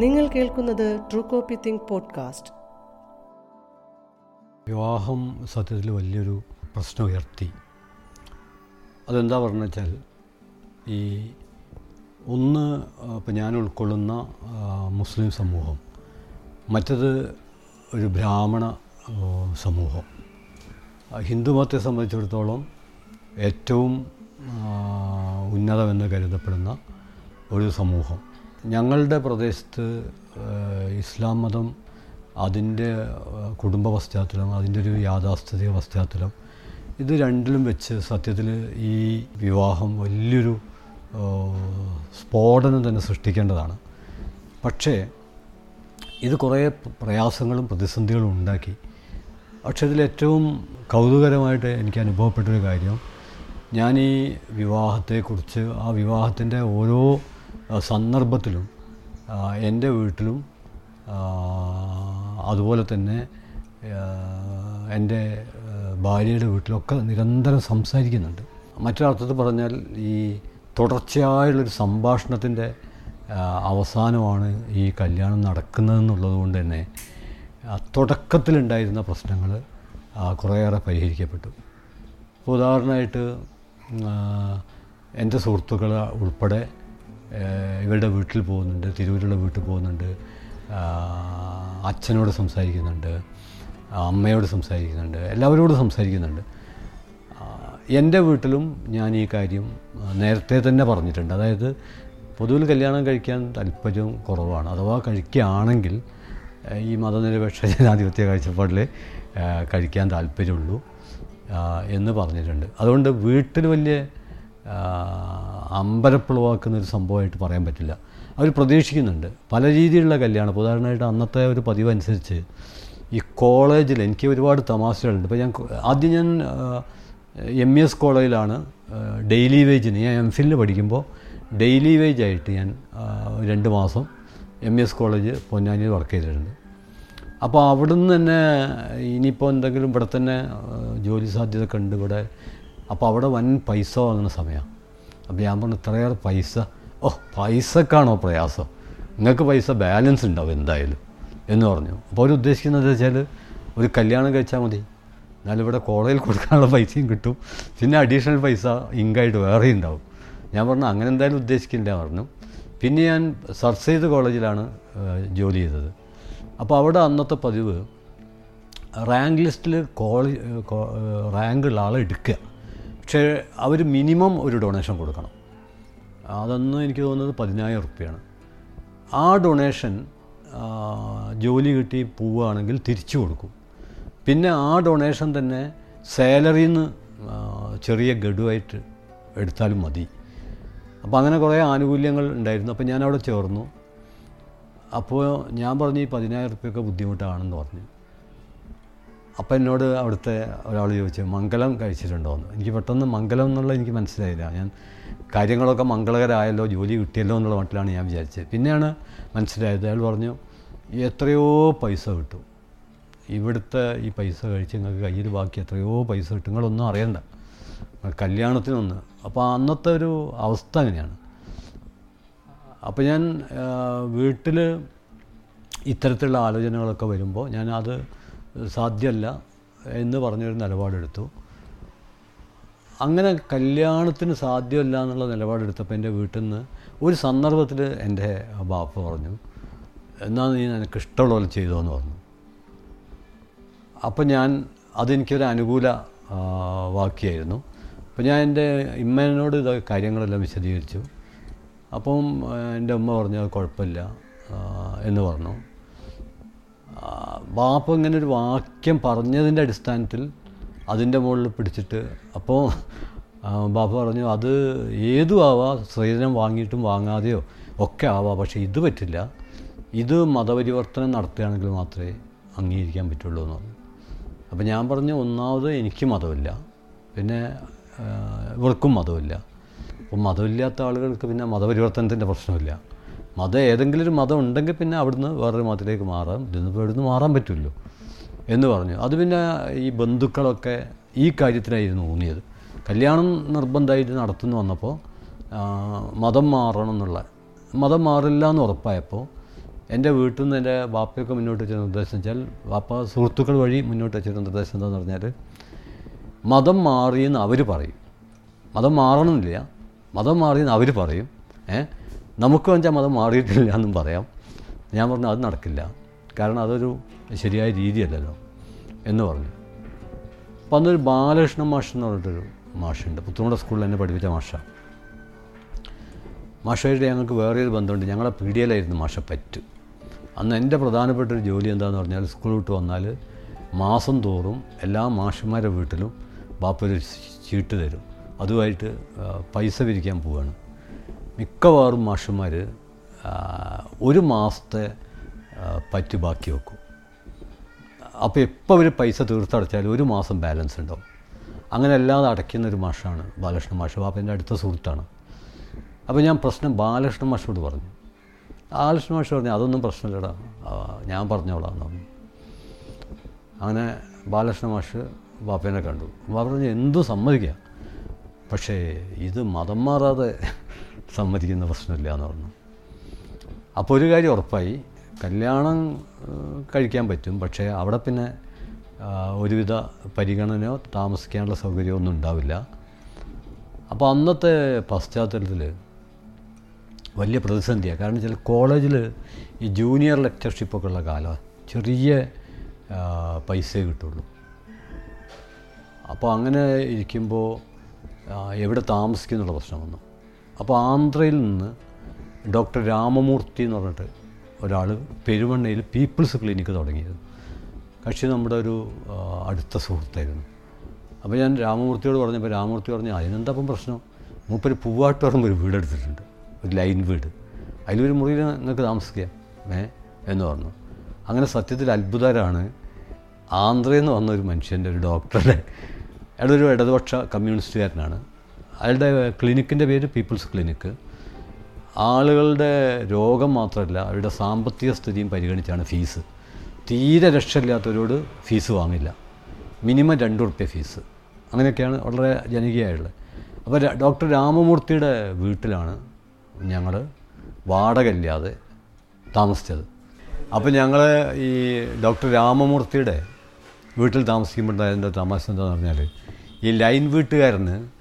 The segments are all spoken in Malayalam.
നിങ്ങൾ കേൾക്കുന്നത് ട്രൂ കോപ്പി തിങ്ക് പോഡ്കാസ്റ്റ് വിവാഹം സത്യത്തിൽ വലിയൊരു പ്രശ്നം ഉയർത്തി. അതെന്താ പറഞ്ഞു വെച്ചാൽ ഈ ഒന്ന് ഇപ്പം ഞാൻ ഉൾക്കൊള്ളുന്ന മുസ്ലിം സമൂഹം മറ്റത് ഒരു ബ്രാഹ്മണ സമൂഹം. ഹിന്ദുമതത്തെ സംബന്ധിച്ചിടത്തോളം ഏറ്റവും ഉന്നതമെന്ന് കരുതപ്പെടുന്ന ഒരു സമൂഹം. ഞങ്ങളുടെ പ്രദേശത്ത് ഇസ്ലാം മതം അതിന്റെ കുടുംബ പശ്ചാത്തലം അതിന്റെ ഒരു യാഥാസ്ഥിതിക പശ്ചാത്തലം ഇത് രണ്ടിലും വെച്ച് സത്യത്തിൽ ഈ വിവാഹം വലിയൊരു സ്ഫോടനം തന്നെ സൃഷ്ടിക്കേണ്ടതാണ്. പക്ഷേ ഇത് കുറേ പ്രയാസങ്ങളും പ്രതിസന്ധികളും ഉണ്ടാക്കി. പക്ഷേ ഇതിലേറ്റവും കൗതുകരമായിട്ട് എനിക്ക് അനുഭവപ്പെട്ടൊരു കാര്യം ഞാൻ ഈ വിവാഹത്തെക്കുറിച്ച് ആ വിവാഹത്തിന്റെ ഓരോ സന്ദർഭത്തിലും എന്റെ വീട്ടിലും അതുപോലെ തന്നെ എന്റെ ഭാര്യയുടെ വീട്ടിലൊക്കെ നിരന്തരം സംസാരിക്കുന്നുണ്ട്. മറ്റൊരർത്ഥത്തിൽ പറഞ്ഞാൽ ഈ തുടർച്ചയായുള്ളൊരു സംഭാഷണത്തിന്റെ അവസാനമാണ് ഈ കല്യാണം നടക്കുന്നതെന്നുള്ളത് കൊണ്ട് തന്നെ തുടക്കത്തിലുണ്ടായിരുന്ന പ്രശ്നങ്ങൾ കുറേയേറെ പരിഹരിക്കപ്പെട്ടു. ഉദാഹരണമായിട്ട് എന്റെ സുഹൃത്തുക്കൾ ഉൾപ്പെടെ ഇവരുടെ വീട്ടിൽ പോകുന്നുണ്ട് തിരൂരുള്ള വീട്ടിൽ പോകുന്നുണ്ട് അച്ഛനോട് സംസാരിക്കുന്നുണ്ട് അമ്മയോട് സംസാരിക്കുന്നുണ്ട് എല്ലാവരോടും സംസാരിക്കുന്നുണ്ട്. എന്റെ വീട്ടിലും ഞാൻ ഈ കാര്യം നേരത്തെ തന്നെ പറഞ്ഞിട്ടുണ്ട്. അതായത് പൊതുവിൽ കല്യാണം കഴിക്കാൻ താല്പര്യം കുറവാണ്. അഥവാ കഴിക്കുകയാണെങ്കിൽ ഈ മതനിരപേക്ഷ ജനാധിപത്യ കാഴ്ചപ്പാടിൽ കഴിക്കാൻ താല്പര്യമുള്ളൂ എന്ന് പറഞ്ഞിട്ടുണ്ട്. അതുകൊണ്ട് വീട്ടിൽ വലിയ അമ്പരപ്പുളവാക്കുന്ന ഒരു സംഭവമായിട്ട് പറയാൻ പറ്റില്ല. അവർ പ്രതീക്ഷിക്കുന്നുണ്ട്. പല രീതിയിലുള്ള കല്യാണം. ഉദാഹരണമായിട്ട് അന്നത്തെ ഒരു പതിവ് അനുസരിച്ച് ഈ കോളേജിൽ എനിക്ക് ഒരുപാട് തമാശകളുണ്ട്. ഇപ്പോൾ ഞാൻ ആദ്യം ഞാൻ എം എസ് കോളേജിലാണ് ഡെയിലി വേജിന് ഞാൻ എം ഫിലിന് പഠിക്കുമ്പോൾ ഡെയിലി വേജായിട്ട് ഞാൻ രണ്ട് മാസം എം എസ് കോളേജ് പൊന്നാനിയിൽ വർക്ക് ചെയ്തിട്ടുണ്ട്. അപ്പോൾ അവിടുന്ന് തന്നെ ഇനിയിപ്പോൾ എന്തെങ്കിലും ഇവിടെ തന്നെ ജോലി സാധ്യത കണ്ട് ഇവിടെ. അപ്പോൾ അവിടെ വൻ പൈസ വാങ്ങുന്ന സമയമാണ് അപ്പോൾ ഞാൻ പറഞ്ഞു ഇത്രയേറെ പൈസ. ഓ പൈസക്കാണോ പ്രയാസം? നിങ്ങൾക്ക് പൈസ ബാലൻസ് ഉണ്ടാവും എന്തായാലും എന്ന് പറഞ്ഞു. അപ്പോൾ അവർ ഉദ്ദേശിക്കുന്നത് വെച്ചാൽ ഒരു കല്യാണം കഴിച്ചാൽ മതി. എന്നാലും ഇവിടെ കോളേജിൽ കൊടുക്കാനുള്ള പൈസയും കിട്ടും. പിന്നെ അഡീഷണൽ പൈസ ഇങ്കായിട്ട് വേറെ ഉണ്ടാവും. ഞാൻ പറഞ്ഞു അങ്ങനെ എന്തായാലും ഉദ്ദേശിക്കില്ല പറഞ്ഞു. പിന്നെ ഞാൻ സർ സെയ്ത് കോളേജിലാണ് ജോലി ചെയ്തത്. അപ്പോൾ അവിടെ അന്നത്തെ പതിവ് റാങ്ക് ലിസ്റ്റിൽ കോളേജ് റാങ്കുള്ള ആളെ എടുക്കുക. പക്ഷേ അവർ മിനിമം ഒരു ഡൊണേഷൻ കൊടുക്കണം. അതൊന്ന് എനിക്ക് തോന്നുന്നത് പതിനായിരം റുപ്യാണ്. ആ ഡൊണേഷൻ ജോലി കിട്ടി പോവുകയാണെങ്കിൽ തിരിച്ചു കൊടുക്കും. പിന്നെ ആ ഡൊണേഷൻ തന്നെ സാലറിയിൽ നിന്ന് ചെറിയ ഗഡുവായിട്ട് എടുത്താലും മതി. അപ്പോൾ അങ്ങനെ കുറേ ആനുകൂല്യങ്ങൾ ഉണ്ടായിരുന്നു. അപ്പോൾ ഞാൻ അവിടെ ചേർന്നു. അപ്പോൾ ഞാൻ പറഞ്ഞു ഈ പതിനായിരം റുപ്യൊക്കെ ബുദ്ധിമുട്ടാണെന്ന് പറഞ്ഞു. അപ്പം എന്നോട് അവിടുത്തെ ഒരാൾ ചോദിച്ചു മംഗലം കഴിച്ചിട്ടുണ്ടോ? എന്ന്. എനിക്ക് പെട്ടെന്ന് മംഗലം എന്നുള്ള എനിക്ക് മനസ്സിലായില്ല. ഞാൻ കാര്യങ്ങളൊക്കെ മംഗളകരമായല്ലോ ജോലി കിട്ടിയല്ലോ എന്നുള്ള മട്ടിലാണ് ഞാൻ വിചാരിച്ചത്. പിന്നെയാണ് മനസ്സിലായത്. അയാൾ പറഞ്ഞു എത്രയോ പൈസ കിട്ടും. ഇവിടുത്തെ ഈ പൈസ കഴിച്ച് നിങ്ങൾക്ക് കയ്യിൽ ബാക്കി എത്രയോ പൈസ കിട്ടും. നിങ്ങളൊന്നും അറിയണ്ട. കല്യാണത്തിനൊന്ന്. അപ്പോൾ അന്നത്തെ ഒരു അവസ്ഥ അങ്ങനെയാണ്. അപ്പോൾ ഞാൻ വീട്ടിൽ ഇത്തരത്തിലുള്ള ആലോചനകളൊക്കെ വരുമ്പോൾ ഞാൻ അത് സാധ്യമല്ല എന്ന് പറഞ്ഞൊരു നിലപാടെടുത്തു. അങ്ങനെ കല്യാണത്തിന് സാധ്യമല്ല എന്നുള്ള നിലപാടെടുത്തപ്പോൾ എന്റെ വീട്ടിൽ നിന്ന് ഒരു സന്ദർഭത്തിൽ എന്റെ ബാപ്പ പറഞ്ഞു എന്നാൽ നീ എനിക്ക് ഇഷ്ടമുള്ള പോലെ ചെയ്തോ എന്ന് പറഞ്ഞു. അപ്പം ഞാൻ അതെനിക്കൊരു അനുകൂല വാക്യായിരുന്നു. അപ്പം ഞാൻ എന്റെ ഇമ്മേനോട് ഇത് കാര്യങ്ങളെല്ലാം വിശദീകരിച്ചു. അപ്പം എന്റെ ഉമ്മ പറഞ്ഞു അത് കുഴപ്പമില്ല എന്ന് പറഞ്ഞു. ബാപ്പ ഇങ്ങനെ ഒരു വാക്യം പറഞ്ഞതിന്റെ അടിസ്ഥാനത്തിൽ അതിന്റെ മുകളിൽ പിടിച്ചിട്ട് അപ്പോൾ ബാപ്പ പറഞ്ഞു അത് ഏതു ആവാം? സ്ത്രീധനം വാങ്ങിയിട്ടും വാങ്ങാതെയോ? ഒക്കെ ആവാം പക്ഷേ ഇത് പറ്റില്ല. ഇത് മതപരിവർത്തനം നടത്തുകയാണെങ്കിൽ മാത്രമേ അംഗീകരിക്കാൻ പറ്റുള്ളൂ എന്ന് പറഞ്ഞു. അപ്പോൾ ഞാൻ പറഞ്ഞു ഒന്നാമത് എനിക്ക് മതമില്ല. പിന്നെ ഇവർക്കും മതമില്ല. അപ്പോൾ മതമില്ലാത്ത ആളുകൾക്ക് പിന്നെ മതപരിവർത്തനത്തിന്റെ പ്രശ്നമില്ല. മതം ഏതെങ്കിലും ഒരു മതം ഉണ്ടെങ്കിൽ പിന്നെ അവിടുന്ന് വേറൊരു മതത്തിലേക്ക് മാറാം. ഇതിന്നിപ്പോൾ ഇവിടുന്ന് മാറാൻ പറ്റുമല്ലോ എന്ന് പറഞ്ഞു. അത് പിന്നെ ഈ ബന്ധുക്കളൊക്കെ ഈ കാര്യത്തിനായിരുന്നു ഊന്നിയത്. കല്യാണം നിർബന്ധമായിട്ട് നടത്തുന്നു വന്നപ്പോൾ മതം മാറണം എന്നുള്ള മതം മാറില്ല എന്ന് ഉറപ്പായപ്പോൾ എന്റെ വീട്ടിൽ നിന്ന് എന്റെ ബാപ്പയൊക്കെ മുന്നോട്ട് വെച്ച നിർദ്ദേശം വെച്ചാൽ ബാപ്പ സുഹൃത്തുക്കൾ വഴി മുന്നോട്ട് വെച്ച നിർദ്ദേശം എന്താണെന്ന് പറഞ്ഞാൽ മതം മാറിയെന്ന് അവർ പറയും. മതം മാറണമെന്നില്ല മതം മാറിയെന്ന് അവർ പറയും. ഏ? നമുക്ക് വെച്ചാൽ മതം മാറിയിട്ടില്ല എന്നും പറയാം. ഞാൻ പറഞ്ഞു അത് നടക്കില്ല. കാരണം അതൊരു ശരിയായ രീതിയല്ലല്ലോ എന്ന് പറഞ്ഞു. അപ്പം അന്നൊരു ബാലകൃഷ്ണ മാഷ് എന്ന് പറഞ്ഞിട്ടൊരു മാഷുണ്ട്. പുത്തുമുട സ്കൂളിൽ എന്നെ പഠിപ്പിച്ച മാഷ. മാഷായിട്ട് ഞങ്ങൾക്ക് വേറെ ബന്ധമുണ്ട്. ഞങ്ങളെ പി ഡി എല്ലായിരുന്നു മാഷ പറ്റ്. അന്ന് എന്റെ പ്രധാനപ്പെട്ട ഒരു ജോലി എന്താണെന്ന് പറഞ്ഞാൽ സ്കൂൾ വിട്ട് വന്നാൽ മാസം തോറും എല്ലാ മാഷന്മാരുടെ വീട്ടിലും ബാപ്പൊരു ചീട്ട് തരും. അതുമായിട്ട് പൈസ പിരിക്കാൻ പോവുകയാണ് മിക്കവാറും മാഷന്മാർ ഒരു മാസത്തെ പറ്റി ബാക്കി വെക്കും. അപ്പോൾ എപ്പോൾ അവർ പൈസ തീർത്തടച്ചാലും ഒരു മാസം ബാലൻസ് ഉണ്ടാവും. അങ്ങനെ അല്ലാതെ അടയ്ക്കുന്ന ഒരു മാഷാണ് ബാലകൃഷ്ണ മാഷ്. ബാപ്പന്റെ അടുത്ത സുഹൃത്താണ്. അപ്പോൾ ഞാൻ പ്രശ്നം ബാലകൃഷ്ണ മാഷോട് പറഞ്ഞു. ബാലകൃഷ്ണ മാഷ് പറഞ്ഞു അതൊന്നും പ്രശ്നമില്ലടാ. ഞാൻ പറഞ്ഞോളാം. പറഞ്ഞു അങ്ങനെ ബാലകൃഷ്ണ മാഷ് ബാപ്പേനെ കണ്ടു. പറഞ്ഞു എന്തും സമ്മതിക്കുക പക്ഷേ ഇത് മതം മാറാതെ സമ്മതിക്കുന്ന പ്രശ്നമില്ല എന്ന് പറഞ്ഞു. അപ്പോൾ ഒരു കാര്യം ഉറപ്പായി കല്യാണം കഴിക്കാൻ പറ്റും. പക്ഷേ അവിടെ പിന്നെ ഒരുവിധ പരിഗണനയോ താമസിക്കാനുള്ള സൗകര്യമോ ഒന്നും ഉണ്ടാവില്ല. അപ്പോൾ അന്നത്തെ പശ്ചാത്തലത്തിൽ വലിയ പ്രതിസന്ധിയാണ് കാരണം ചില കോളേജിൽ ഈ ജൂനിയർ ലെക്ചർഷിപ്പൊക്കെ ഉള്ള കാലം ചെറിയ പൈസ കിട്ടുള്ളൂ. അപ്പോൾ അങ്ങനെ ഇരിക്കുമ്പോൾ എവിടെ താമസിക്കുന്നുള്ള പ്രശ്നം വന്നു. അപ്പോൾ ആന്ധ്രയിൽ നിന്ന് ഡോക്ടർ രാമമൂർത്തി എന്ന് പറഞ്ഞിട്ട് ഒരാൾ പെരുവണ്ണയിൽ പീപ്പിൾസ് ക്ലിനിക്ക് തുടങ്ങിയത്. കക്ഷി നമ്മുടെ ഒരു അടുത്ത സുഹൃത്തായിരുന്നു. അപ്പോൾ ഞാൻ രാമമൂർത്തിയോട് പറഞ്ഞപ്പോൾ രാമമൂർത്തി പറഞ്ഞു അതിനെന്താ അപ്പം പ്രശ്നം? മൂപ്പര് പൂവാട്ട് പറഞ്ഞ ഒരു വീടെടുത്തിട്ടുണ്ട് ഒരു ലൈൻ വീട്. അതിലൊരു മുറിയിൽ നിങ്ങൾക്ക് താമസിക്കാം. ഏ? എന്ന് പറഞ്ഞു. അങ്ങനെ സത്യത്തിൽ അത്ഭുതരാണ് ആന്ധ്രയിൽ നിന്ന് വന്ന ഒരു മനുഷ്യന്റെ ഒരു ഡോക്ടറുടെ അയാളൊരു ഇടതുപക്ഷ കമ്മ്യൂണിസ്റ്റുകാരനാണ്. അയാളുടെ ക്ലിനിക്കിന്റെ പേര് പീപ്പിൾസ് ക്ലിനിക്ക്. ആളുകളുടെ രോഗം മാത്രമല്ല അവരുടെ സാമ്പത്തിക സ്ഥിതിയും പരിഗണിച്ചാണ് ഫീസ്. തീരെ രക്ഷയില്ലാത്തവരോട് ഫീസ് വാങ്ങില്ല. മിനിമം രണ്ട് റുപ്യ ഫീസ്. അങ്ങനെയൊക്കെയാണ് വളരെ ജനകീയമായുള്ളത്. അപ്പോൾ ഡോക്ടർ രാമമൂർത്തിയുടെ വീട്ടിലാണ് ഞങ്ങൾ വാടകയില്ലാതെ താമസിച്ചത്. അപ്പോൾ ഞങ്ങൾ ഈ ഡോക്ടർ രാമമൂർത്തിയുടെ വീട്ടിൽ താമസിക്കുമ്പോഴുണ്ടായതിന്റെ തമാശ എന്താണെന്ന് പറഞ്ഞാൽ ഈ ലൈൻ വീട്ടുകാരന്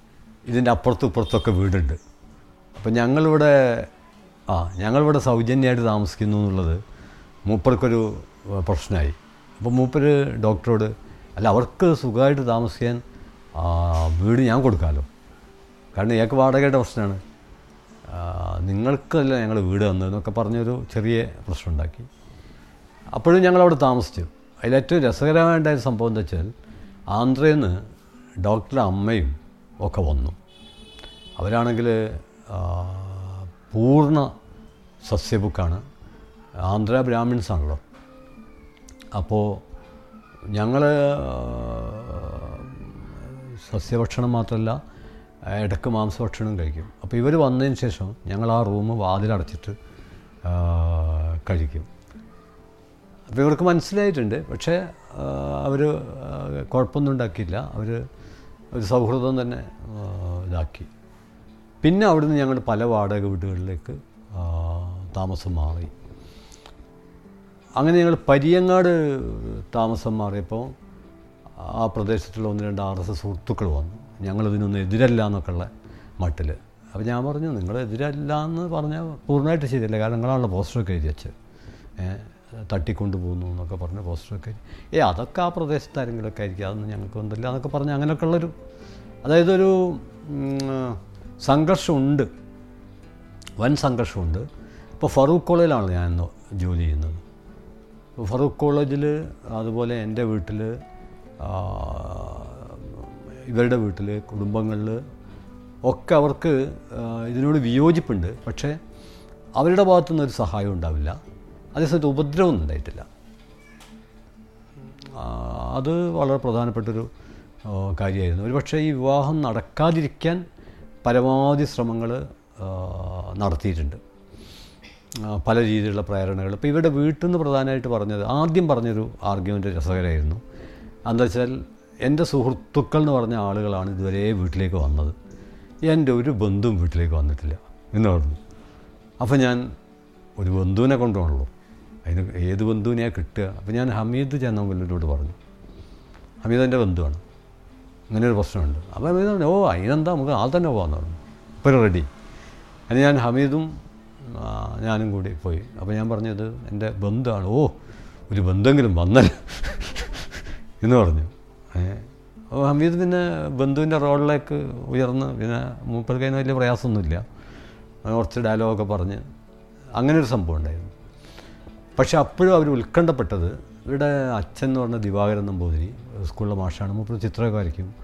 ഇതിന്റെ അപ്പുറത്തും ഇപ്പുറത്തൊക്കെ വീടുണ്ട്. അപ്പം ഞങ്ങളിവിടെ ആ ഞങ്ങളിവിടെ സൗജന്യമായിട്ട് താമസിക്കുന്നു എന്നുള്ളത് മൂപ്പർക്കൊരു പ്രശ്നമായി. അപ്പോൾ മൂപ്പര് ഡോക്ടറോട് അല്ല അവർക്ക് സുഖമായിട്ട് താമസിക്കാൻ വീട് ഞാൻ കൊടുക്കാമല്ലോ. കാരണം ഇയാൾക്ക് വാടകയുടെ പ്രശ്നമാണ്. നിങ്ങൾക്കല്ല ഞങ്ങൾ വീട് തന്നതെന്നൊക്കെ പറഞ്ഞൊരു ചെറിയ പ്രശ്നം ഉണ്ടാക്കി അപ്പോഴും ഞങ്ങളവിടെ താമസിച്ചു. അതിലേറ്റവും രസകരമായിട്ടുണ്ടായ സംഭവം എന്താ വെച്ചാൽ ആന്ധ്രയിൽ നിന്ന് ഡോക്ടറുടെ അമ്മയും ഒക്കെ വന്നു. അവരാണെങ്കിൽ പൂർണ സസ്യബുക്കാണ്. ആന്ധ്ര ബ്രാഹ്മിൺസ് ആണല്ലോ അപ്പോൾ ഞങ്ങൾ സസ്യഭക്ഷണം മാത്രമല്ല ഇടയ്ക്ക് മാംസഭക്ഷണം കഴിക്കും. അപ്പോൾ ഇവർ വന്നതിന് ശേഷം ഞങ്ങൾ ആ റൂം വാതിലടച്ചിട്ട് കഴിക്കും. അപ്പോൾ ഇവർക്ക് മനസ്സിലായിട്ടുണ്ട്. പക്ഷേ അവർ കുഴപ്പമൊന്നും ഉണ്ടാക്കിയില്ല. അവർ ഒരു സൗഹൃദം തന്നെ ഇതാക്കി. പിന്നെ അവിടുന്ന് ഞങ്ങൾ പല വാടക വീടുകളിലേക്ക് താമസം മാറി. അങ്ങനെ ഞങ്ങൾ പരിയങ്ങാട് താമസം മാറിയപ്പോൾ ആ പ്രദേശത്തുള്ള ഒന്ന് രണ്ട് ആർ എസ് എസ് സുഹൃത്തുക്കൾ വന്നു. ഞങ്ങളിതിനൊന്നും എതിരല്ല എന്നൊക്കെ ഉള്ള മട്ടിൽ അപ്പോൾ ഞാൻ പറഞ്ഞു നിങ്ങൾ എതിരല്ല എന്ന് പറഞ്ഞാൽ പൂർണമായിട്ട് ശരിയല്ല. കാരണം നിങ്ങളാണല്ലോ പോസ്റ്ററൊക്കെ എഴുതി വെച്ച് തട്ടിക്കൊണ്ട് പോകുന്നു എന്നൊക്കെ പറഞ്ഞ് പോസ്റ്ററൊക്കെ. ഏ അതൊക്കെ ആ പ്രദേശത്ത് ആരെങ്കിലുമൊക്കെ ആയിരിക്കും. അതൊന്നും ഞങ്ങൾക്ക് വന്നില്ല എന്നൊക്കെ പറഞ്ഞ് അങ്ങനെയൊക്കെ ഉള്ളൊരു അതായത് ഒരു സംഘർഷമുണ്ട്. വൻ സംഘർഷമുണ്ട്. ഇപ്പോൾ ഫറൂഖ് കോളേജിലാണ് ഞാൻ ജോലി ചെയ്യുന്നത്. ഫറൂഖ് കോളേജിൽ അതുപോലെ എന്റെ വീട്ടിൽ ഇവരുടെ വീട്ടിൽ കുടുംബങ്ങളിൽ ഒക്കെ അവർക്ക് ഇതിനോട് വിയോജിപ്പുണ്ട്. പക്ഷേ അവരുടെ ഭാഗത്തുനിന്നൊരു സഹായം ഉണ്ടാവില്ല. അതേസമയത്ത് ഉപദ്രവമൊന്നും ഉണ്ടായിട്ടില്ല. അത് വളരെ പ്രധാനപ്പെട്ടൊരു കാര്യമായിരുന്നു. ഒരു പക്ഷേ ഈ വിവാഹം നടക്കാതിരിക്കാൻ പരമാവധി ശ്രമങ്ങൾ നടത്തിയിട്ടുണ്ട്. പല രീതിയിലുള്ള പ്രേരണകൾ ഇപ്പോൾ ഇവരുടെ വീട്ടിൽ നിന്ന് പ്രധാനമായിട്ട് പറഞ്ഞത് ആദ്യം പറഞ്ഞൊരു ആർഗ്യുമെന്റ് രസകരമായിരുന്നു എന്താ വെച്ചാൽ എന്റെ സുഹൃത്തുക്കൾ എന്ന് പറഞ്ഞ ആളുകളാണ് ഇതുവരെ വീട്ടിലേക്ക് വന്നത്. എന്റെ ഒരു ബന്ധുവും വീട്ടിലേക്ക് വന്നിട്ടില്ല എന്ന് പറഞ്ഞു. അപ്പോൾ ഞാൻ ഒരു ബന്ധുവിനെ കൊണ്ടുപോകണല്ലോ അതിന് ഏത് ബന്ധുവിനെയാണ് കിട്ടുക? അപ്പോൾ ഞാൻ ഹമീദ് ചെന്നമ്പലൂരോട് പറഞ്ഞു. ഹമീദ് എന്റെ ബന്ധുവാണ്. അങ്ങനെ ഒരു പ്രശ്നമുണ്ട്. അപ്പോൾ ഹമീദ് പറഞ്ഞു ഓ അതിനെന്താ? നമുക്ക് ആൾ തന്നെ പോകാമെന്ന് പറഞ്ഞു. ഇപ്പോൾ റെഡി അതിന് ഞാൻ ഹമീദും ഞാനും കൂടി പോയി. അപ്പോൾ ഞാൻ പറഞ്ഞത് എന്റെ ബന്ധുവാണ്. ഓ ഒരു ബന്ധുവെങ്കിലും വന്നല്ല എന്ന് പറഞ്ഞു. അപ്പോൾ ഹമീദ് പിന്നെ ബന്ധുവിന്റെ റോളിലേക്ക് ഉയർന്ന് പിന്നെ മൂപ്പർക്ക് അതിന് വലിയ പ്രയാസമൊന്നുമില്ല. കുറച്ച് ഡയലോഗൊക്കെ പറഞ്ഞ് അങ്ങനെ ഒരു സംഭവം ഉണ്ടായിരുന്നു. പക്ഷെ അപ്പോഴും അവർ ഉത്കണ്ഠപ്പെട്ടത് ഇവിടെ അച്ഛൻ എന്ന് പറഞ്ഞ ദിവാകരൻ നമ്പൂതിരി സ്കൂളിലെ മാഷാണ് മൂപ്പർ ചിത്രമൊക്കെ വരയ്ക്കും.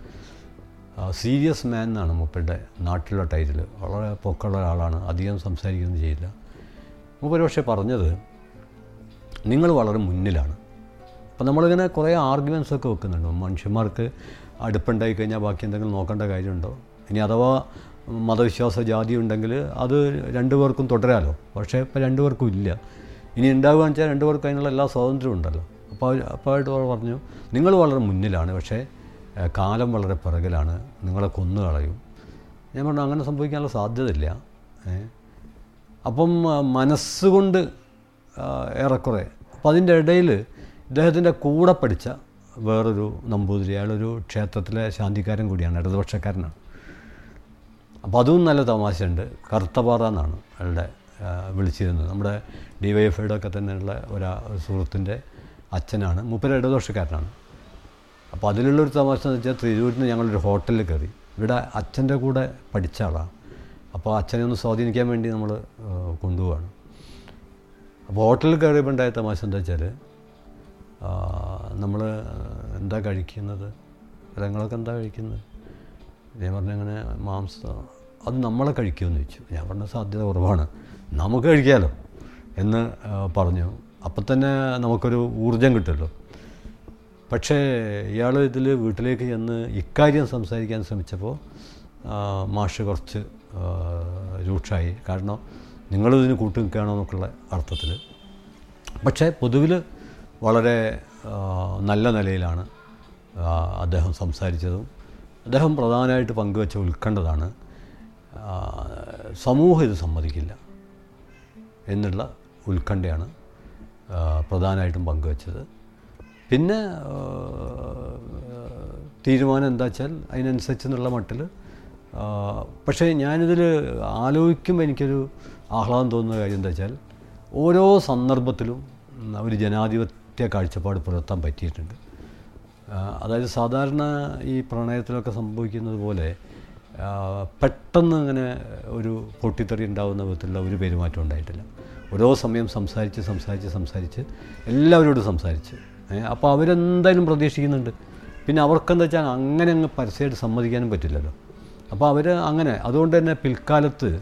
സീരിയസ് മാൻ എന്നാണ് മൂപ്പരുടെ നാട്ടിലുള്ള ടൈറ്റിൽ വളരെ പൊക്കമുള്ള ഒരാളാണ് അധികം സംസാരിക്കുകയൊന്നും ചെയ്യില്ല. മൂപ്പര് പക്ഷേ പറഞ്ഞത് നിങ്ങൾ വളരെ മുന്നിലാണ്. അപ്പം നമ്മളിങ്ങനെ കുറേ ആർഗ്യുമെൻസ് ഒക്കെ വെക്കുന്നുണ്ട്. മനുഷ്യന്മാർക്ക് അടുപ്പുണ്ടായി കഴിഞ്ഞാൽ ബാക്കി എന്തെങ്കിലും നോക്കേണ്ട കാര്യമുണ്ടോ? ഇനി അഥവാ മതവിശ്വാസ ജാതി ഉണ്ടെങ്കിൽ അത് രണ്ടു പേർക്കും തുടരാലോ? പക്ഷേ ഇപ്പോൾ രണ്ടു പേർക്കും ഇല്ല. ഇനി ഉണ്ടാവുകയെന്ന് വെച്ചാൽ രണ്ടു പേർക്ക് അതിനുള്ള എല്ലാ സ്വാതന്ത്ര്യവും ഉണ്ടല്ലോ. അപ്പോൾ അവർ പറഞ്ഞു നിങ്ങൾ വളരെ മുന്നിലാണ് പക്ഷേ കാലം വളരെ പിറകിലാണ്. നിങ്ങളെ കൊന്നു കളയും. ഞാൻ പറഞ്ഞു അങ്ങനെ സംഭവിക്കാനുള്ള സാധ്യതയില്ല. അപ്പം മനസ്സുകൊണ്ട് ഏറെക്കുറെ. അപ്പം അതിന്റെ ഇടയിൽ ഇദ്ദേഹത്തിന്റെ കൂടെ പഠിച്ച വേറൊരു നമ്പൂതിരി അയാളൊരു ക്ഷേത്രത്തിലെ ശാന്തിക്കാരൻ കൂടിയാണ് ഇടതുപക്ഷക്കാരനാണ്. അപ്പോൾ അതും നല്ല തമാശയുണ്ട്. കറുത്തപാറ എന്നാണ് അയാളുടെ വിളിച്ചിരുന്നത്. നമ്മുടെ ഡി വൈ എഫ് ഐയുടെ ഒക്കെ തന്നെയുള്ള ഒരു സുഹൃത്തിന്റെ അച്ഛനാണ്. മൂപ്പര് ഇടദോഷക്കാരനാണ് അപ്പോൾ അതിലുള്ളൊരു തമാശ എന്ന് വെച്ചാൽ തിരൂരിൽ നിന്ന് ഞങ്ങളൊരു ഹോട്ടലിൽ കയറി. ഇവിടെ അച്ഛന്റെ കൂടെ പഠിച്ച ആളാണ്. അപ്പോൾ അച്ഛനെ ഒന്ന് സ്വാധീനിക്കാൻ വേണ്ടി നമ്മൾ കൊണ്ടുപോവാണ്. അപ്പോൾ ഹോട്ടലിൽ കയറിയപ്പോൾ ഉണ്ടായ തമാശ എന്താ വെച്ചാൽ നമ്മൾ എന്താ കഴിക്കുന്നത്? നിങ്ങളൊക്കെ എന്താ കഴിക്കുന്നത്? ഞാൻ പറഞ്ഞങ്ങനെ മാംസം അത് നമ്മളെ കഴിക്കുമെന്ന് ചോദിച്ചു. ഞാൻ പറഞ്ഞ സാധ്യത കുറവാണ്. നമുക്ക് കഴിക്കാമല്ലോ എന്ന് പറഞ്ഞു. അപ്പം തന്നെ നമുക്കൊരു ഊർജം കിട്ടുമല്ലോ. പക്ഷേ ഇയാൾ ഇതിൽ വീട്ടിലേക്ക് ചെന്ന് ഇക്കാര്യം സംസാരിക്കാൻ ശ്രമിച്ചപ്പോൾ മാഷ് കുറച്ച് രൂക്ഷമായി കാരണം നിങ്ങളിതിന് കൂട്ടി നിൽക്കുകയാണോ എന്നൊക്കെയുള്ള അർത്ഥത്തിൽ പക്ഷേ പൊതുവിൽ വളരെ നല്ല നിലയിലാണ് അദ്ദേഹം സംസാരിച്ചതും. അദ്ദേഹം പ്രധാനമായിട്ട് പങ്കുവെച്ച ഉത്കണ്ഠതാണ്. ആ, സമൂഹം ഇത് സമ്മതിക്കില്ല എന്നുള്ള ഉത്കണ്ഠയാണ് പ്രധാനമായിട്ടും പങ്കുവച്ചത്. പിന്നെ തീരുമാനം എന്താ വെച്ചാൽ അതിനനുസരിച്ച് എന്നുള്ള മട്ടിൽ പക്ഷേ ഞാനിതിൽ ആലോചിക്കുമ്പോൾ എനിക്കൊരു ആഹ്ലാദം തോന്നുന്ന കാര്യം എന്താ വെച്ചാൽ ഓരോ സന്ദർഭത്തിലും ഒരു ജനാധിപത്യ കാഴ്ചപ്പാട് പുലർത്താൻ പറ്റിയിട്ടുണ്ട്. അതായത് സാധാരണ ഈ പ്രണയത്തിലൊക്കെ സംഭവിക്കുന്നത് പോലെ പെട്ടെന്ന് അങ്ങനെ ഒരു പൊട്ടിത്തെറി ഉണ്ടാകുന്ന വിധത്തിലുള്ള ഒരു പെരുമാറ്റം ഉണ്ടായിട്ടില്ല. ഓരോ സമയം സംസാരിച്ച് സംസാരിച്ച് സംസാരിച്ച് എല്ലാവരോടും സംസാരിച്ച്. അപ്പോൾ അവരെന്തായാലും പ്രതീക്ഷിക്കുന്നുണ്ട്. പിന്നെ അവർക്കെന്താ വെച്ചാൽ അങ്ങനെ അങ്ങ് പരസ്യമായിട്ട് സമ്മതിക്കാനും പറ്റില്ലല്ലോ. അപ്പോൾ അവർ അങ്ങനെ അതുകൊണ്ട് തന്നെ പിൽക്കാലത്ത്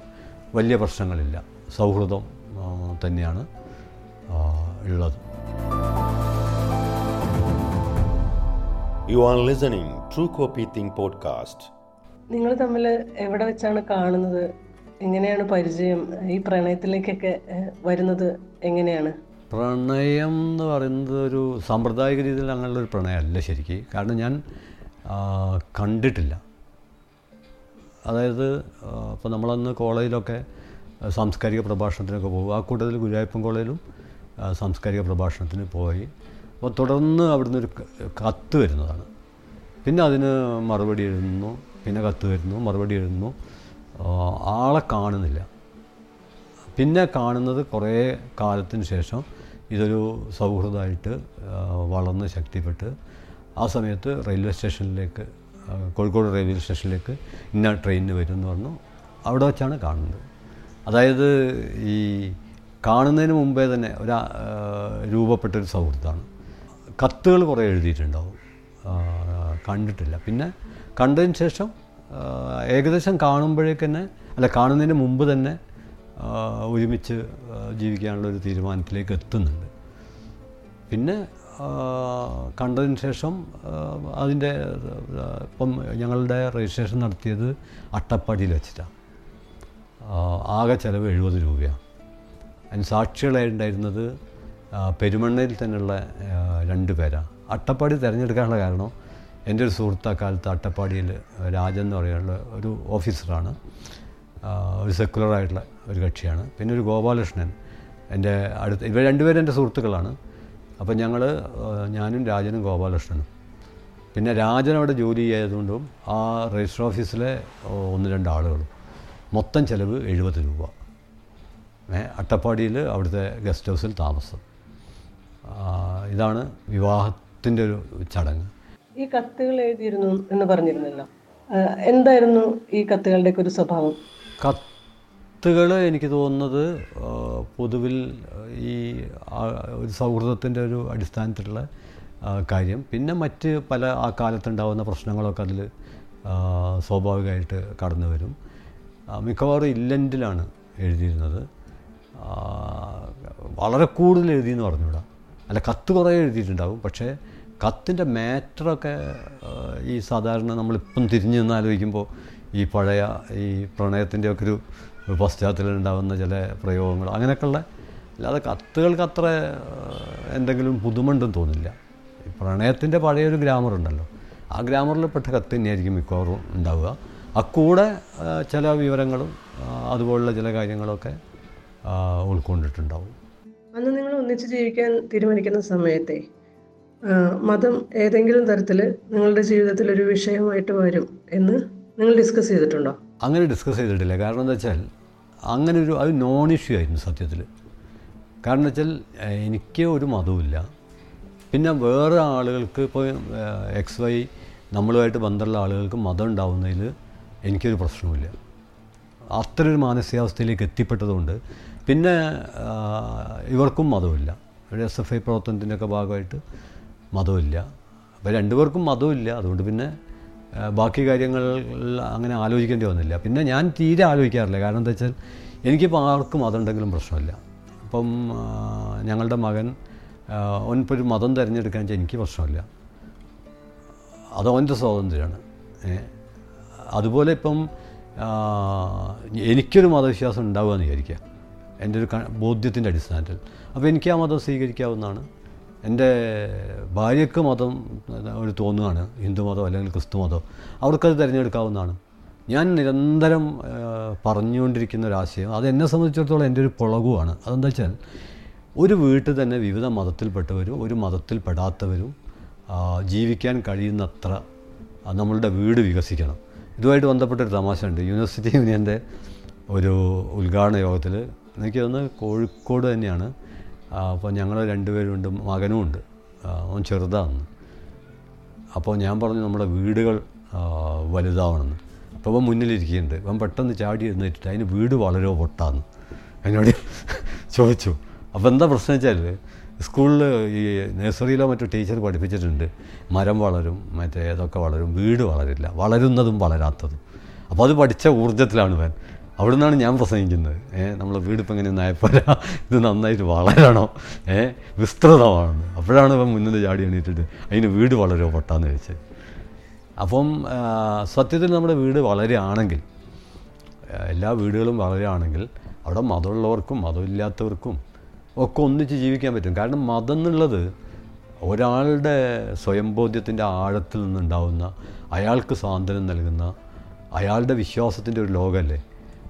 വലിയ പ്രശ്നങ്ങളില്ല. സൗഹൃദം തന്നെയാണ് ഉള്ളത്. You are listening True Copy Think podcast. നിങ്ങൾ തമ്മിൽ എവിടെ വെച്ചാണ് കാണുന്നത്? എങ്ങനെയാണ് പരിചയം? ഈ പ്രണയത്തിലേക്കൊക്കെ വരുന്നത് എങ്ങനെയാണ്? പ്രണയം എന്ന് പറയുന്നത് ഒരു സാമ്പ്രദായിക രീതിയിൽ അങ്ങനെയുള്ള ഒരു പ്രണയമല്ല ശരിക്ക്. കാരണം ഞാൻ കണ്ടിട്ടില്ല. അതായത് ഇപ്പോൾ നമ്മളന്ന് കോളേജിലൊക്കെ സാംസ്കാരിക പ്രഭാഷണത്തിനൊക്കെ പോകും. ആ കൂട്ടത്തിൽ ഗുരുവായപ്പൻ കോളേജിലും സാംസ്കാരിക പ്രഭാഷണത്തിന് പോയി. അപ്പോൾ തുടർന്ന് അവിടുന്ന് ഒരു കത്ത് വരുന്നതാണ്. പിന്നെ അതിന് മറുപടി എഴുതുന്നു. പിന്നെ കത്ത് വരുന്നു മറുപടി എഴുതുന്നു. ആളെ കാണുന്നില്ല. പിന്നെ കാണുന്നത് കുറേ കാലത്തിന് ശേഷം ഇതൊരു സൗഹൃദമായിട്ട് വളർന്ന് ശക്തിപ്പെട്ട് ആ സമയത്ത് റെയിൽവേ സ്റ്റേഷനിലേക്ക് കോഴിക്കോട് റെയിൽവേ സ്റ്റേഷനിലേക്ക് ഇന്ന ട്രെയിനിന് വരും എന്ന് പറഞ്ഞു. അവിടെ വെച്ചാണ് കാണുന്നത്. അതായത് ഈ കാണുന്നതിന് മുമ്പേ തന്നെ ഒരു രൂപപ്പെട്ടൊരു സൗഹൃദമാണ്. കത്തുകൾ കുറേ എഴുതിയിട്ടുണ്ടാവും. കണ്ടിട്ടില്ല. പിന്നെ കണ്ടതിന് ശേഷം ഏകദേശം കാണുമ്പോഴേക്ക് തന്നെ അല്ല കാണുന്നതിന് മുമ്പ് തന്നെ ഒരുമിച്ച് ജീവിക്കാനുള്ള ഒരു തീരുമാനത്തിലേക്ക് എത്തുന്നുണ്ട്. പിന്നെ കണ്ടതിന് ശേഷം അതിന്റെ ഇപ്പം ഞങ്ങളുടെ രജിസ്ട്രേഷൻ നടത്തിയത് അട്ടപ്പാടിയിൽ വെച്ചിട്ടാണ് ആകെ ചിലവ് എഴുപത് രൂപയാണ്. അതിന് സാക്ഷികളായി ഉണ്ടായിരുന്നത് പെരുമണ്ണയിൽ തന്നെയുള്ള രണ്ട് പേരാണ് അട്ടപ്പാടി തിരഞ്ഞെടുക്കാനുള്ള കാരണം എന്റെ ഒരു സുഹൃത്ത് അക്കാലത്ത് അട്ടപ്പാടിയിൽ രാജൻ എന്ന് പറയുന്ന ഒരു ഓഫീസറാണ്. ഒരു സെക്കുലറായിട്ടുള്ള ഒരു കക്ഷിയാണ്. പിന്നെ ഒരു ഗോപാലകൃഷ്ണൻ. എന്റെ അടുത്ത് ഇവർ രണ്ടുപേരും എന്റെ സുഹൃത്തുക്കളാണ്. അപ്പം ഞങ്ങൾ ഞാനും രാജനും ഗോപാലകൃഷ്ണനും. പിന്നെ രാജൻ അവിടെ ജോലി ചെയ്തതുകൊണ്ടും ആ രജിസ്റ്റർ ഓഫീസിലെ ഒന്ന് രണ്ട് ആളുകളും. മൊത്തം ചിലവ് എഴുപത് രൂപ. അട്ടപ്പാടിയിൽ അവിടുത്തെ ഗസ്റ്റ് ഹൗസിൽ താമസം. ഇതാണ് വിവാഹത്തിന്റെ ഒരു ചടങ്ങ്. ഈ കത്തുകൾ എഴുതിയിരുന്നു എന്ന് പറഞ്ഞിരുന്നല്ലോ. എന്തായിരുന്നു ഈ കത്തുകളുടെ ഒരു സ്വഭാവം? കത്തുകൾ എനിക്ക് തോന്നുന്നത് പൊതുവിൽ ഈ ഒരു സൗഹൃദത്തിന്റെ ഒരു അടിസ്ഥാനത്തിലുള്ള കാര്യം. പിന്നെ മറ്റ് പല ആ കാലത്തുണ്ടാകുന്ന പ്രശ്നങ്ങളൊക്കെ അതിൽ സ്വാഭാവികമായിട്ട് കടന്നു വരും. മിക്കവാറും ഇല്ലൻഡിലാണ് എഴുതിയിരുന്നത്. വളരെ കൂടുതൽ എഴുതിയെന്ന് പറഞ്ഞുകൂടാ. അല്ല കത്ത് കുറേ എഴുതിയിട്ടുണ്ടാവും പക്ഷേ കത്തിന്റെ മാറ്ററൊക്കെ ഈ സാധാരണ നമ്മളിപ്പം തിരിഞ്ഞു നിന്ന് ആലോചിക്കുമ്പോൾ ഈ പഴയ ഈ പ്രണയത്തിന്റെ ഒക്കെ ഒരു പശ്ചാത്തലം ഉണ്ടാകുന്ന ചില പ്രയോഗങ്ങൾ അങ്ങനെയൊക്കെയുള്ള അല്ലാതെ കത്തുകൾക്ക് അത്ര എന്തെങ്കിലും പുതുമുണ്ടെന്ന് തോന്നില്ല. പ്രണയത്തിന്റെ പഴയൊരു ഗ്രാമർ ഉണ്ടല്ലോ ആ ഗ്രാമറിൽ പെട്ട കത്ത് തന്നെയായിരിക്കും മിക്കവാറും ഉണ്ടാവുക. അക്കൂടെ ചില വിവരങ്ങളും അതുപോലുള്ള ചില കാര്യങ്ങളൊക്കെ ഉൾക്കൊണ്ടിട്ടുണ്ടാവും. അന്ന് നിങ്ങൾ ഒന്നിച്ച് ജീവിക്കാൻ തീരുമാനിക്കുന്ന സമയത്തെ മതം ഏതെങ്കിലും തരത്തിൽ നിങ്ങളുടെ ജീവിതത്തിൽ ഒരു വിഷയമായിട്ട് വരും എന്ന് നിങ്ങൾ ഡിസ്കസ് ചെയ്തിട്ടുണ്ടോ? അങ്ങനെ ഡിസ്കസ് ചെയ്തിട്ടില്ല. കാരണം എന്താ വെച്ചാൽ അങ്ങനെ ഒരു അത് നോൺ ഇഷ്യൂ ആയിരുന്നു സത്യത്തിൽ കാരണം വെച്ചാൽ എനിക്ക് ഒരു മതവുമില്ല. പിന്നെ വേറെ ആളുകൾക്ക് ഇപ്പോൾ എക്സ് വൈ നമ്മളുമായിട്ട് ബന്ധമുള്ള ആളുകൾക്ക് മതം ഉണ്ടാവുന്നതിൽ എനിക്കൊരു പ്രശ്നവുമില്ല. അത്ര ഒരു മാനസികാവസ്ഥയിലേക്ക് എത്തിപ്പെട്ടതുകൊണ്ട് പിന്നെ ഇവർക്കും മതമില്ല ഒരു എസ് എഫ് ഐ പ്രവർത്തനത്തിന്റെയൊക്കെ ഭാഗമായിട്ട് മതമില്ല അപ്പോൾ രണ്ടുപേർക്കും മതമില്ല അതുകൊണ്ട് പിന്നെ ബാക്കി കാര്യങ്ങൾ അങ്ങനെ ആലോചിക്കേണ്ടി വന്നില്ല. പിന്നെ ഞാൻ തീരെ ആലോചിക്കാറില്ല. കാരണം എന്താ വെച്ചാൽ എനിക്കിപ്പോൾ ആർക്കും മതം ഉണ്ടെങ്കിലും പ്രശ്നമില്ല. അപ്പം ഞങ്ങളുടെ മകൻ അവനിപ്പോൾ ഒരു മതം തിരഞ്ഞെടുക്കാൻ വെച്ചാൽ എനിക്ക് പ്രശ്നമില്ല. അത് അവന്റെ സ്വാതന്ത്ര്യമാണ്. അതുപോലെ ഇപ്പം എനിക്കൊരു മതവിശ്വാസം ഉണ്ടാവുക എന്ന് വിചാരിക്കുക. എന്റെ ഒരു ബോധ്യത്തിന്റെ അടിസ്ഥാനത്തിൽ. അപ്പോൾ എനിക്ക് ആ മതം സ്വീകരിക്കാവുന്നതാണ്. എന്റെ ഭാര്യയ്ക്ക് മതം ഒരു തോന്നുകയാണ്. ഹിന്ദു മതം അല്ലെങ്കിൽ ക്രിസ്തു മതം. അവർക്കത് തിരഞ്ഞെടുക്കാവുന്നതാണ്. ഞാൻ നിരന്തരം പറഞ്ഞുകൊണ്ടിരിക്കുന്ന ഒരാശയം അത് എന്നെ സംബന്ധിച്ചിടത്തോളം എന്റെ ഒരു പുളകുമാണ് അതെന്താ വെച്ചാൽ ഒരു വീട്ടിൽ തന്നെ വിവിധ മതത്തിൽപ്പെട്ടവരും ഒരു മതത്തിൽപ്പെടാത്തവരും ജീവിക്കാൻ കഴിയുന്നത്ര നമ്മളുടെ വീട് വികസിക്കണം. ഇതുമായിട്ട് ബന്ധപ്പെട്ടൊരു തമാശ ഉണ്ട് യൂണിവേഴ്സിറ്റി യൂണിയന്റെ ഒരു ഉദ്ഘാടന യോഗത്തിൽ എനിക്ക് കോഴിക്കോട് തന്നെയാണ് അപ്പോൾ ഞങ്ങൾ രണ്ടുപേരുണ്ട് മകനും ഉണ്ട് അവൻ ചെറുതാണ്. അപ്പോൾ ഞാൻ പറഞ്ഞു നമ്മുടെ വീടുകൾ വലുതാവണമെന്ന് അപ്പോൾ അവൻ മുന്നിലിരിക്കുന്നുണ്ട്. അവൻ പെട്ടെന്ന് ചാടി എഴുന്നേറ്റിട്ട് അതിന് വീട് വളരെ പൊട്ടാന്ന്. എന്നോട് ചോദിച്ചു. അപ്പോൾ എന്താ പ്രശ്നം വെച്ചാൽ സ്കൂളിൽ ഈ നഴ്സറിയിലോ മറ്റോ ടീച്ചർ പഠിപ്പിച്ചിട്ടുണ്ട്. മരം വളരും മറ്റേ ഏതൊക്കെ വളരും വീട് വളരില്ല. വളരുന്നതും വളരാത്തതും. അപ്പോൾ അത് പഠിച്ച ഊർജത്തിലാണ് ഇവൻ. അവിടെ നിന്നാണ് ഞാൻ പ്രസംഗിക്കുന്നത്. ഏ നമ്മളെ വീട് ഇപ്പം എങ്ങനെ നായപ്പര ഇത് നന്നായിട്ട് വളരണോ. ഏ വിസ്തൃതമാണ് അപ്പോഴാണ് ഇപ്പം മുന്നിൽ ചാടി എണീറ്റിട്ട് അതിന് വീട് വളരെ പൊട്ടാന്ന് ചോദിച്ചത്. അപ്പം സത്യത്തിൽ നമ്മുടെ വീട് വളരുകയാണെങ്കിൽ എല്ലാ വീടുകളും വളരുകയാണെങ്കിൽ അവിടെ മതമുള്ളവർക്കും മതമില്ലാത്തവർക്കും ഒക്കെ ഒന്നിച്ച് ജീവിക്കാൻ പറ്റും. കാരണം മതം എന്നുള്ളത് ഒരാളുടെ സ്വയംബോധ്യത്തിന്റെ ആഴത്തിൽ നിന്നുണ്ടാവുന്ന അയാൾക്ക് സാന്ത്വനം നൽകുന്ന അയാളുടെ വിശ്വാസത്തിന്റെ ഒരു ലോകമല്ലേ?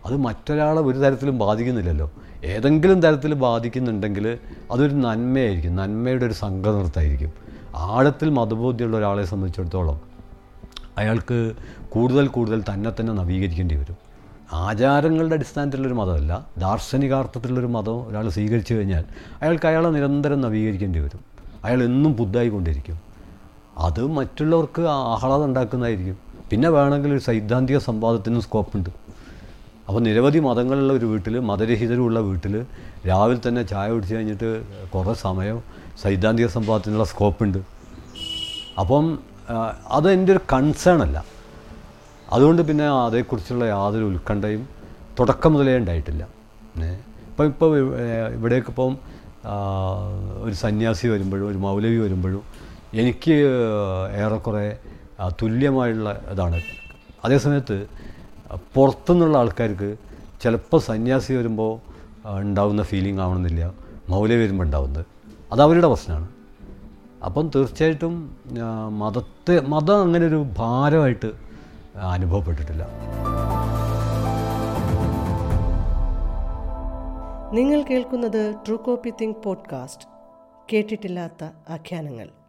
അത് മറ്റൊരാളെ ഒരു തരത്തിലും ബാധിക്കുന്നില്ലല്ലോ. ഏതെങ്കിലും തരത്തിൽ ബാധിക്കുന്നുണ്ടെങ്കിൽ അതൊരു നന്മയായിരിക്കും. നന്മയുടെ ഒരു സംഘനൃത്തമായിരിക്കും ആഴത്തിൽ മതബോധ്യമുള്ള ഒരാളെ സംബന്ധിച്ചിടത്തോളം അയാൾക്ക് കൂടുതൽ കൂടുതൽ തന്നെ തന്നെ നവീകരിക്കേണ്ടി വരും. ആചാരങ്ങളുടെ അടിസ്ഥാനത്തിലുള്ളൊരു മതമല്ല. ദാർശനികാർത്ഥത്തിലുള്ളൊരു മതം ഒരാൾ സ്വീകരിച്ചു കഴിഞ്ഞാൽ അയാൾക്ക് അയാളെ നിരന്തരം നവീകരിക്കേണ്ടി വരും. അയാൾ എന്നും ബുദ്ധായിക്കൊണ്ടിരിക്കും. അത് മറ്റുള്ളവർക്ക് ആഹ്ലാദം ഉണ്ടാക്കുന്നതായിരിക്കും. പിന്നെ വേണമെങ്കിൽ ഒരു സൈദ്ധാന്തിക സംവാദത്തിനും സ്കോപ്പുണ്ട് അപ്പോൾ നിരവധി മതങ്ങളുള്ള ഒരു വീട്ടിൽ മതരഹിതരുള്ള വീട്ടിൽ രാവിലെ തന്നെ ചായ കുടിച്ച് കഴിഞ്ഞിട്ട് കുറേ സമയം സൈദ്ധാന്തിക സ്കോപ്പ് സ്കോപ്പുണ്ട്. അപ്പം അത് എന്റെ ഒരു കൺസേൺ അല്ല. അതുകൊണ്ട് പിന്നെ അതേക്കുറിച്ചുള്ള യാതൊരു ഉത്കണ്ഠയും തുടക്കം മുതലേ ഉണ്ടായിട്ടില്ല. ഇപ്പം ഇപ്പോൾ ഇവിടേക്ക് ഇപ്പം ഒരു സന്യാസി വരുമ്പോഴും ഒരു മൗലവി വരുമ്പോഴും എനിക്ക് ഏറെക്കുറെ തുല്യമായുള്ള ഇതാണ്. അതേസമയത്ത് പുറത്തുനിന്നുള്ള ആൾക്കാർക്ക് ചിലപ്പോൾ സന്യാസി വരുമ്പോൾ ഉണ്ടാവുന്ന ഫീലിംഗ് ആവണമെന്നില്ല. മൗലവി വരുമ്പോൾ ഉണ്ടാവുന്നത്. അത് അവരുടെ പ്രശ്നമാണ്. അപ്പം തീർച്ചയായിട്ടും മതത്തെ മതം അങ്ങനെ ഒരു ഭാരമായിട്ട് അനുഭവപ്പെട്ടിട്ടില്ല. നിങ്ങൾ കേൾക്കുന്നത് ട്രൂ കോപ്പി തിങ്ക് പോഡ്കാസ്റ്റ് കേട്ടിട്ടില്ലാത്ത ആഖ്യാനങ്ങൾ.